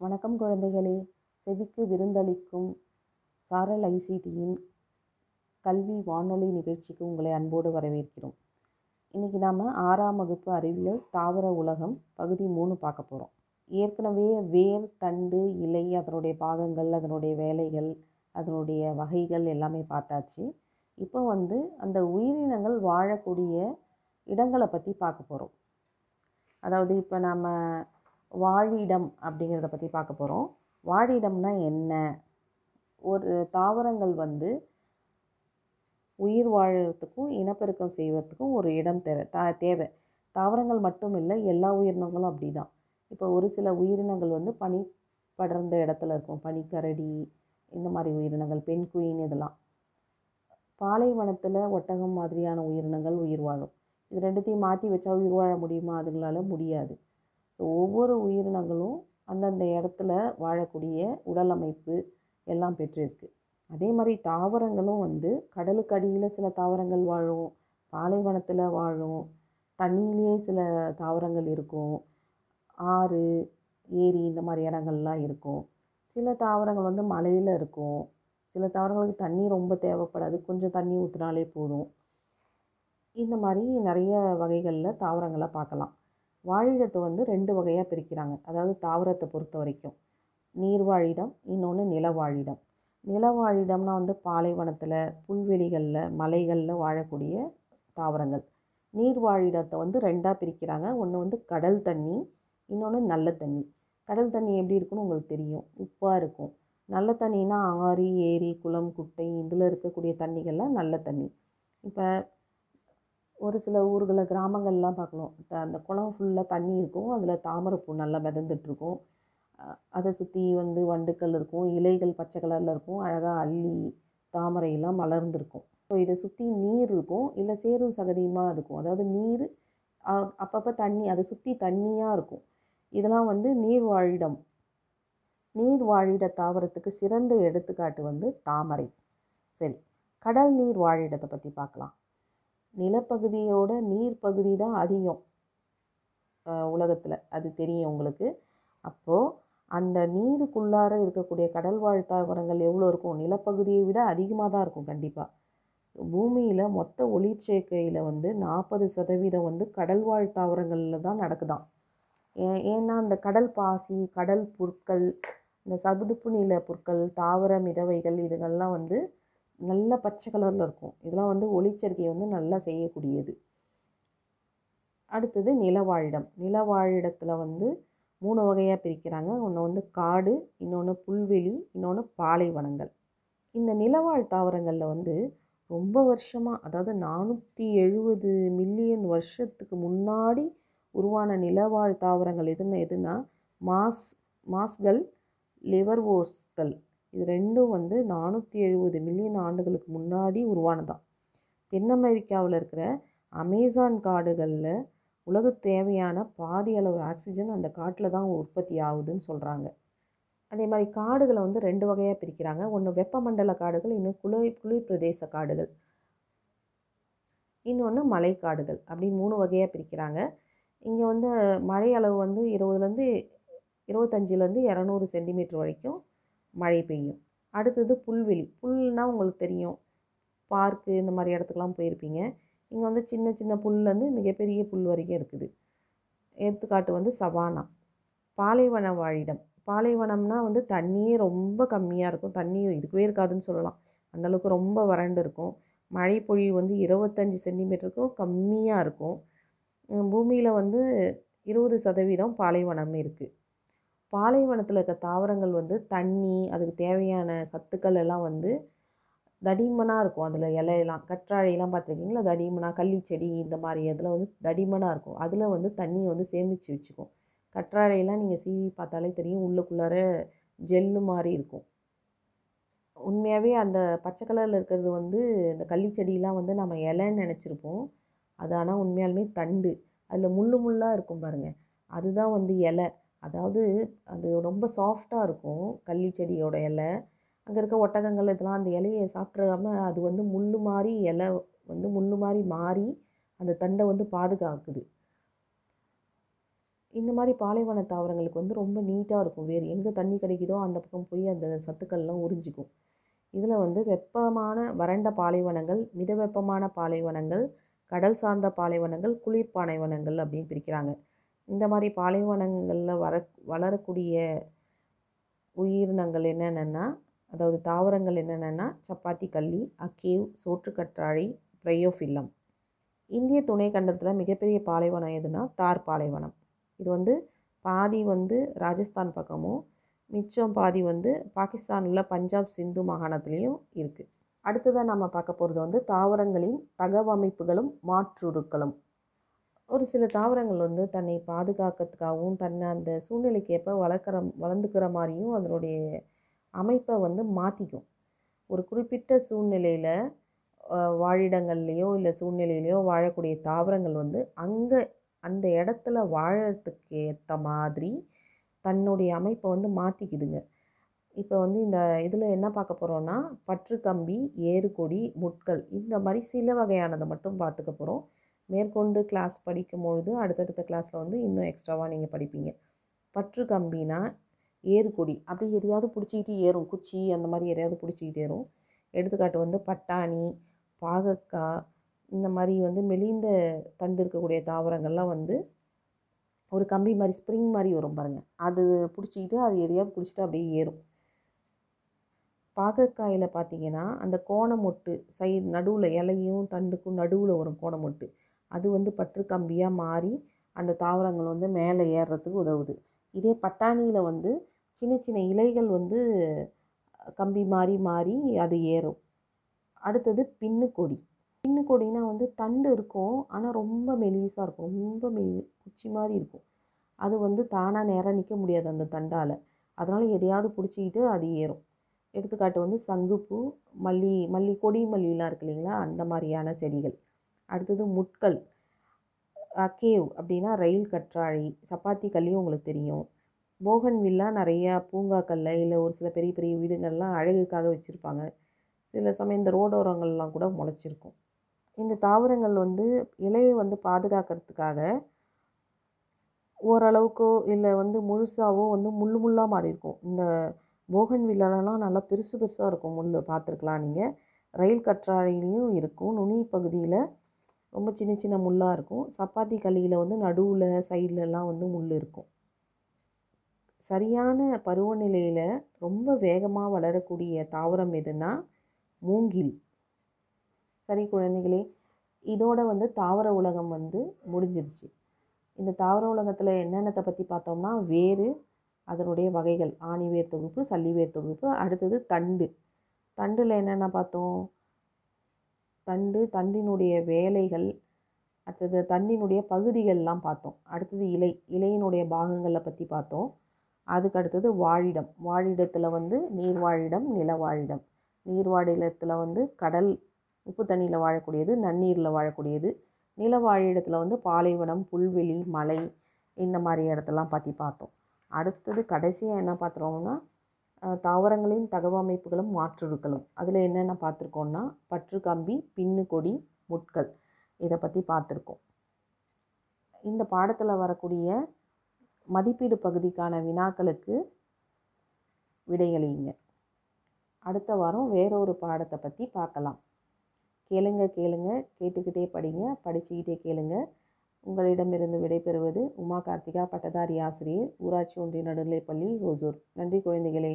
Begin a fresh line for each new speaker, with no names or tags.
வணக்கம் குழந்தைகளே. செவிக்கு விருந்தளிக்கும் சாரல் ஐசிடியின் கல்வி வானொலி நிகழ்ச்சிக்கு உங்களை அன்போடு வரவேற்கிறோம். இன்றைக்கி நாம் ஆறாம் வகுப்பு அறிவியல் தாவர உலகம் பகுதி மூணு பார்க்க போகிறோம் ஏற்கனவே வேர் தண்டு இலை அதனுடைய பாகங்கள் அதனுடைய வேலைகள் அதனுடைய வகைகள் எல்லாமே பார்த்தாச்சு. இப்போ வந்து அந்த உயிரினங்கள் வாழக்கூடிய இடங்களை பற்றி பார்க்க போகிறோம் அதாவது இப்போ நம்ம வாழிடம் அப்படிங்கிறத பற்றி பார்க்க போகிறோம் வாழிடம்னா என்ன? ஒரு தாவரங்கள் வந்து உயிர் வாழறதுக்கும் இனப்பெருக்கம் செய்வதற்கும் ஒரு இடம் தேவை தா தேவை. தாவரங்கள் மட்டும் இல்லை எல்லா உயிரினங்களும் அப்படி தான் இப்போ ஒரு சில உயிரினங்கள் வந்து பனி படர்ந்த இடத்துல இருக்கும். பனிக்கரடி இந்த மாதிரி உயிரினங்கள் பெண் குயின் இதெல்லாம். பாலைவனத்தில் ஒட்டகம் மாதிரியான உயிரினங்கள் உயிர் வாழும். இது ரெண்டுத்தையும் மாற்றி வச்சா உயிர் வாழ முடியுமா? அதுங்களால முடியாது. ஸோ ஒவ்வொரு உயிரினங்களும் அந்தந்த இடத்துல வாழக்கூடிய உடல் அமைப்பு எல்லாம் பெற்றிருக்கு. அதே மாதிரி தாவரங்களும் வந்து கடலுக்கு அடியில் சில தாவரங்கள் வாழும் பாலைவனத்தில் வாழும் தண்ணியிலேயே சில தாவரங்கள் இருக்கும் ஆறு ஏரி இந்த மாதிரி இடங்கள்லாம் இருக்கும். சில தாவரங்கள் வந்து மலையில் இருக்கும். சில தாவரங்களுக்கு தண்ணி ரொம்ப தேவைப்படாது. கொஞ்சம் தண்ணி ஊற்றினாலே போதும். இந்த மாதிரி நிறைய வகைகளில் தாவரங்களை பார்க்கலாம். வாழிடத்தை வந்து ரெண்டு வகையாக பிரிக்கிறாங்க. அதாவது தாவரத்தை பொறுத்த வரைக்கும் நீர்வாழிடம் இன்னொன்று நிலவாழிடம். நிலவாழிடம்னா வந்து பாலைவனத்தில் புல்வெளிகளில் மலைகளில் வாழக்கூடிய தாவரங்கள். நீர்வாழிடத்தை வந்து ரெண்டாக பிரிக்கிறாங்க. ஒன்று வந்து கடல் தண்ணி இன்னொன்று நல்ல தண்ணி. கடல் தண்ணி எப்படி இருக்குன்னு உங்களுக்கு தெரியும். உப்பாக இருக்கும். நல்ல தண்ணினா ஆறு ஏரி குளம் குட்டை இதில் இருக்கக்கூடிய தண்ணிகள்லாம் நல்ல தண்ணி. இப்போ ஒரு சில ஊர்களில் கிராமங்கள்லாம் பார்க்கலாம் அந்த குளம் ஃபுல்லாக தண்ணி இருக்கும். அதில் தாமரைப்பூ நல்லா மிதந்துட்டுருக்கும். அதை சுற்றி வந்து வண்டுக்கள் இருக்கும். இலைகள் பச்சை கலரில் இருக்கும். அழகாக அள்ளி தாமரையெல்லாம் மலர்ந்துருக்கும். ஸோ இதை சுற்றி நீர் இருக்கும். இல்லை சேரும் சகதியுமாக இருக்கும். அதாவது நீர் அப்பப்போ தண்ணி அதை சுற்றி தண்ணியாக இருக்கும். இதெல்லாம் வந்து நீர் வாழிடம். நீர் வாழிட தாவரத்துக்கு சிறந்த எடுத்துக்காட்டு வந்து தாமரை. சரி கடல் நீர் வாழிடத்தை பற்றி பார்க்கலாம். நிலப்பகுதியோட நீர் பகுதி தான் அதிகம் உலகத்தில். அது தெரியும் உங்களுக்கு. அப்போது அந்த நீருக்குள்ளார இருக்கக்கூடிய கடல் வாழ் தாவரங்கள் எவ்வளோ இருக்கும்? நிலப்பகுதியை விட அதிகமாக தான் இருக்கும் கண்டிப்பாக பூமியில் மொத்த ஒளிச்சேர்க்கையில் வந்து நாற்பது சதவீதம் வந்து கடல் வாழ் தாவரங்களில் தான் நடக்குதாம் ஏ- ஏன்னா அந்த கடல் பாசி கடல் புற்கள் இந்த சதுப்பு நில புற்கள் தாவர மிதவைகள் இதுகள்லாம் வந்து நல்ல பச்சை கலரில் இருக்கும். இதெல்லாம் வந்து ஒளிச்சரிக்கையை வந்து நல்லா செய்யக்கூடியது. அடுத்தது நிலவாழிடம். நிலவாழிடத்தில் வந்து மூணு வகையாக பிரிக்கிறாங்க. ஒன்று வந்து காடு இன்னொன்று புல்வெளி இன்னொன்று பாலைவனங்கள். இந்த நிலவாழ் தாவரங்களில் வந்து ரொம்ப வருஷமாக அதாவது நானூற்றி எழுபது மில்லியன் வருஷத்துக்கு முன்னாடி உருவான நிலவாழ் தாவரங்கள் எதுன்னு எதுனா மாஸ் மாஸ்கள் லிவர்வோஸ்கள் இது ரெண்டும் வந்து நானூற்றி எழுபது மில்லியன் ஆண்டுகளுக்கு முன்னாடி உருவானதாம். தென் அமெரிக்காவில் இருக்கிற அமேசான் காடுகளில் உலக தேவையான பாதி அளவு ஆக்சிஜன் அந்த காட்டில் தான் உற்பத்தி ஆகுதுன்னு சொல்கிறாங்க அதே மாதிரி காடுகளை வந்து ரெண்டு வகையாக பிரிக்கிறாங்க. ஒன்று வெப்பமண்டல காடுகள் இன்னும் குளிர் குளிர் பிரதேச காடுகள். இன்னொன்று மலைக்காடுகள் அப்படின்னு மூணு வகையாக பிரிக்கிறாங்க. இங்கே வந்து மழை அளவு வந்து இருபதுலேருந்து இருபத்தஞ்சிலேருந்து இரநூறு சென்டிமீட்டர் வரைக்கும் மழை பெய்யும். அடுத்தது புல்வெளி. புல்னால் உங்களுக்கு தெரியும். பார்க்கு இந்த மாதிரி இடத்துக்குலாம் போயிருப்பீங்க. இங்கே வந்து சின்ன சின்ன புல்லேருந்து மிகப்பெரிய புல் வரைக்கும் இருக்குது. எடுத்துக்காட்டு வந்து சவானா. பாலைவன வாழிடம் பாலைவனம்னா வந்து தண்ணியே ரொம்ப கம்மியாக இருக்கும். தண்ணி இருக்கவே இருக்காதுன்னு சொல்லலாம். அந்தளவுக்கு ரொம்ப வறண்டு இருக்கும். மழை பொழிவு வந்து இருபத்தஞ்சி சென்டிமீட்டருக்கும் கம்மியாக இருக்கும். பூமியில் வந்து இருபது சதவீதம் பாலைவனம் இருக்குது பாலைவனத்தில் இருக்க தாவரங்கள் வந்து தண்ணி அதுக்கு தேவையான சத்துக்கள் எல்லாம் வந்து தடிமனாக இருக்கும். அதில் இலையெல்லாம் கற்றாழையெல்லாம் பார்த்துருக்கீங்களா? தடிமனாக கள்ளிச்செடி இந்த மாதிரி இதில் வந்து தடிமனாக இருக்கும். அதில் வந்து தண்ணியை வந்து சேமித்து வச்சுக்கும். கற்றாழையெல்லாம் நீங்கள் சீவி பார்த்தாலே தெரியும். உள்ளுக்குள்ளார ஜெல்லு மாதிரி இருக்கும். உண்மையாகவே அந்த பச்சை கலரில் இருக்கிறது வந்து இந்த கள்ளிச்செடியெலாம் வந்து நம்ம இலைன்னு நினச்சிருப்போம். அது ஆனால் உண்மையாலுமே தண்டு. அதில் முள்ளு முள்ளாக இருக்கும் பாருங்கள் அதுதான் வந்து இலை. அதாவது அது ரொம்ப சாஃப்டாக இருக்கும் கள்ளி செடியோட இலை. அங்கே இருக்க ஒட்டகங்கள் இதெல்லாம் அந்த இலையை சாப்பிட்றாம அது வந்து முள் மாதிரி இலை வந்து முள் மாதிரி மாறி அந்த தண்டை வந்து பாதுகாக்குது. இந்த மாதிரி பாலைவன தாவரங்களுக்கு வந்து ரொம்ப நீட்டாக இருக்கும். வேர் எங்கே தண்ணி கிடைக்குதோ அந்த பக்கம் போய் அந்த சத்துக்கள்லாம் உறிஞ்சிக்கும். இதில் வந்து வெப்பமான வறண்ட பாலைவனங்கள் மிதவெப்பமான பாலைவனங்கள் கடல் சார்ந்த பாலைவனங்கள் குளிர் பாலைவனங்கள் அப்படின்னு பிரிக்கிறாங்க. இந்த மாதிரி பாலைவனங்களில் வர வளரக்கூடிய உயிரினங்கள் என்னென்னா அதாவது தாவரங்கள் என்னென்னா சப்பாத்தி கள்ளி அக்கேவ் சோற்றுக்கற்றாழை ப்ரையோஃபில்லம் இந்திய துணை கண்டத்தில் மிகப்பெரிய பாலைவனம் எதுனா தார் பாலைவனம். இது வந்து பாதி வந்து ராஜஸ்தான் பக்கமும் மிச்சம் பாதி வந்து பாகிஸ்தானில் பஞ்சாப் சிந்து மாகாணத்துலேயும் இருக்குது அடுத்ததாக நம்ம பார்க்க போகிறது வந்து தாவரங்களின் தகவமைப்புகளும் மாற்றுருக்களும். ஒரு சில தாவரங்கள் வந்து தன்னை பாதுகாக்கிறதுக்காகவும் தன்னை அந்த சூழ்நிலைக்கு ஏற்ப வளர்க்குற வளர்ந்துக்கிற மாதிரியும் அதனுடைய அமைப்பை வந்து மாற்றிக்கும் ஒரு குறிப்பிட்ட சூழ்நிலையில் வாழிடங்கள்லேயோ இல்லை சூழ்நிலையிலையோ வாழக்கூடிய தாவரங்கள் வந்து அங்கே அந்த இடத்துல வாழறதுக்கு ஏற்ற மாதிரி தன்னுடைய அமைப்பை வந்து மாற்றிக்குதுங்க இப்போ வந்து இந்த இதில் என்ன பார்க்க போகிறோன்னா பற்று கம்பி ஏறுகொடி முட்கள் இந்த மாதிரி சில வகையானதை மட்டும் பார்த்துக்க போகிறோம் மேற்கொண்டு கிளாஸ் படிக்கும் பொழுது அடுத்தடுத்த கிளாஸில் வந்து இன்னும் எக்ஸ்ட்ராவாக நீங்கள் படிப்பீங்க. பற்று கம்பினா ஏறுகொடி அப்படி எதையாவது பிடிச்சிக்கிட்டு ஏறும். குச்சி அந்த மாதிரி எதையாவது பிடிச்சிக்கிட்டு ஏறும். எடுத்துக்காட்டு வந்து பட்டாணி பாகக்காய் இந்த மாதிரி வந்து மெலிந்த தண்டு இருக்கக்கூடிய தாவரங்கள்லாம் வந்து ஒரு கம்பி மாதிரி ஸ்ப்ரிங் மாதிரி வரும் பாருங்கள் அது பிடிச்சிக்கிட்டு அது எதையாவது பிடிச்சிட்டு அப்படியே ஏறும். பாகக்காயில் பார்த்தீங்கன்னா அந்த கோணமொட்டு சைடு நடுவில் இலையும் தண்டுக்கும் நடுவில் வரும் கோணமொட்டு. அது வந்து பற்று கம்பியாக மாறி அந்த தாவரங்கள் வந்து மேலே ஏறுறதுக்கு உதவுது. இதே பட்டாணியில் வந்து சின்ன சின்ன இலைகள் வந்து கம்பி மாதிரி மாறி அது ஏறும். அடுத்தது பின்னுக்கொடி பின்னுக்கொடினா வந்து தண்டு இருக்கும். ஆனால் ரொம்ப மெலிசாக இருக்கும். ரொம்ப மெலி குச்சி மாதிரி இருக்கும். அது வந்து தானாக நேராக நிற்க முடியாது அந்த தண்டால். அதனால் எதையாவது பிடிச்சிக்கிட்டு அது ஏறும். எடுத்துக்காட்டு வந்து சங்குப்பூ மல்லி மல்லி கொடி மல்லிலாம் இருக்கு இல்லைங்களா? அந்த மாதிரியான செடிகள். அடுத்தது முட்கள். கேவ் அப்படின்னா ரயில் கற்றாழை சப்பாத்தி கல்லியும் உங்களுக்கு தெரியும். போகன் வில்லா நிறையா பூங்காக்களில் இல்லை ஒரு சில பெரிய பெரிய வீடுகள்லாம் அழகுக்காக வச்சுருப்பாங்க. சில சமயம் இந்த ரோடோரங்கள்லாம் கூட முளைச்சிருக்கும். இந்த தாவரங்கள் வந்து இலையை வந்து பாதுகாக்கிறதுக்காக ஓரளவுக்கோ இல்லை வந்து முழுசாவோ வந்து முள்ளு முள்ளாக மாறி இருக்கும் இந்த போகன் வில்லாலலாம் நல்லா பெருசு பெருசாக இருக்கும் முள் பார்த்துருக்கலாம் நீங்கள் ரயில் கற்றாழையிலையும் இருக்கும். நுனி பகுதியில் ரொம்ப சின்ன சின்ன முள்ளாக இருக்கும். சப்பாத்தி களியில் வந்து நடுவில் சைட்லலாம் வந்து முள் இருக்கும். சரியான பருவநிலையில் ரொம்ப வேகமாக வளரக்கூடிய தாவரம் எதுனா மூங்கில். சரி குழந்தைகளே இதோட வந்து தாவர உலகம் வந்து முடிஞ்சிருச்சு. இந்த தாவர உலகத்தில் என்னென்னத்தை பற்றி பார்த்தோம்னா வேறு அதனுடைய வகைகள் ஆணிவேர் தொகுப்பு சல்லிவேர் தொகுப்பு அடுத்தது தண்டு. தண்டில் என்னென்ன பார்த்தோம்? தண்டு தண்டினுடைய வேலைகள் அடுத்தது தண்டினுடைய பகுதிகள்லாம் பார்த்தோம். அடுத்தது இலை இலையினுடைய பாகங்களை பற்றி பார்த்தோம். அதுக்கு அடுத்தது வாழிடம். வாழிடத்தில் வந்து நீர் வாழிடம் நிலவாழிடம் நீர்வாழிடத்தில் வந்து கடல் உப்பு தண்ணியில் வாழக்கூடியது நன்னீரில் வாழக்கூடியது. நிலவாழிடத்தில் வந்து பாலைவனம் புல்வெளி மலை இந்த மாதிரி இடத்தெல்லாம் பற்றி பார்த்தோம். அடுத்தது கடைசியாக என்ன பார்த்துருவோம்னா தாவரங்களின் தகவமைப்புகளும் மாற்றுருக்களும். அதில் என்னென்ன பார்த்துருக்கோம்னா பற்று கம்பி பின்னு கொடி முட்கள். இதை பற்றி பார்த்துருக்கோம். இந்த பாடத்தில் வரக்கூடிய மதிப்பீடு பகுதிக்கான வினாக்களுக்கு விடையளிங்க அடுத்த வாரம் வேறொரு பாடத்தை பற்றி பார்க்கலாம். கேளுங்க கேளுங்க. கேட்டுக்கிட்டே படிங்க. படிச்சுக்கிட்டே கேளுங்க. உங்களிடமிருந்து விடைபெறுவது உமா கார்த்திகா பட்டதாரி ஆசிரியர் ஊராட்சி ஒன்றிய நடுநிலைப்பள்ளி ஹோசூர். நன்றி குழந்தைகளே.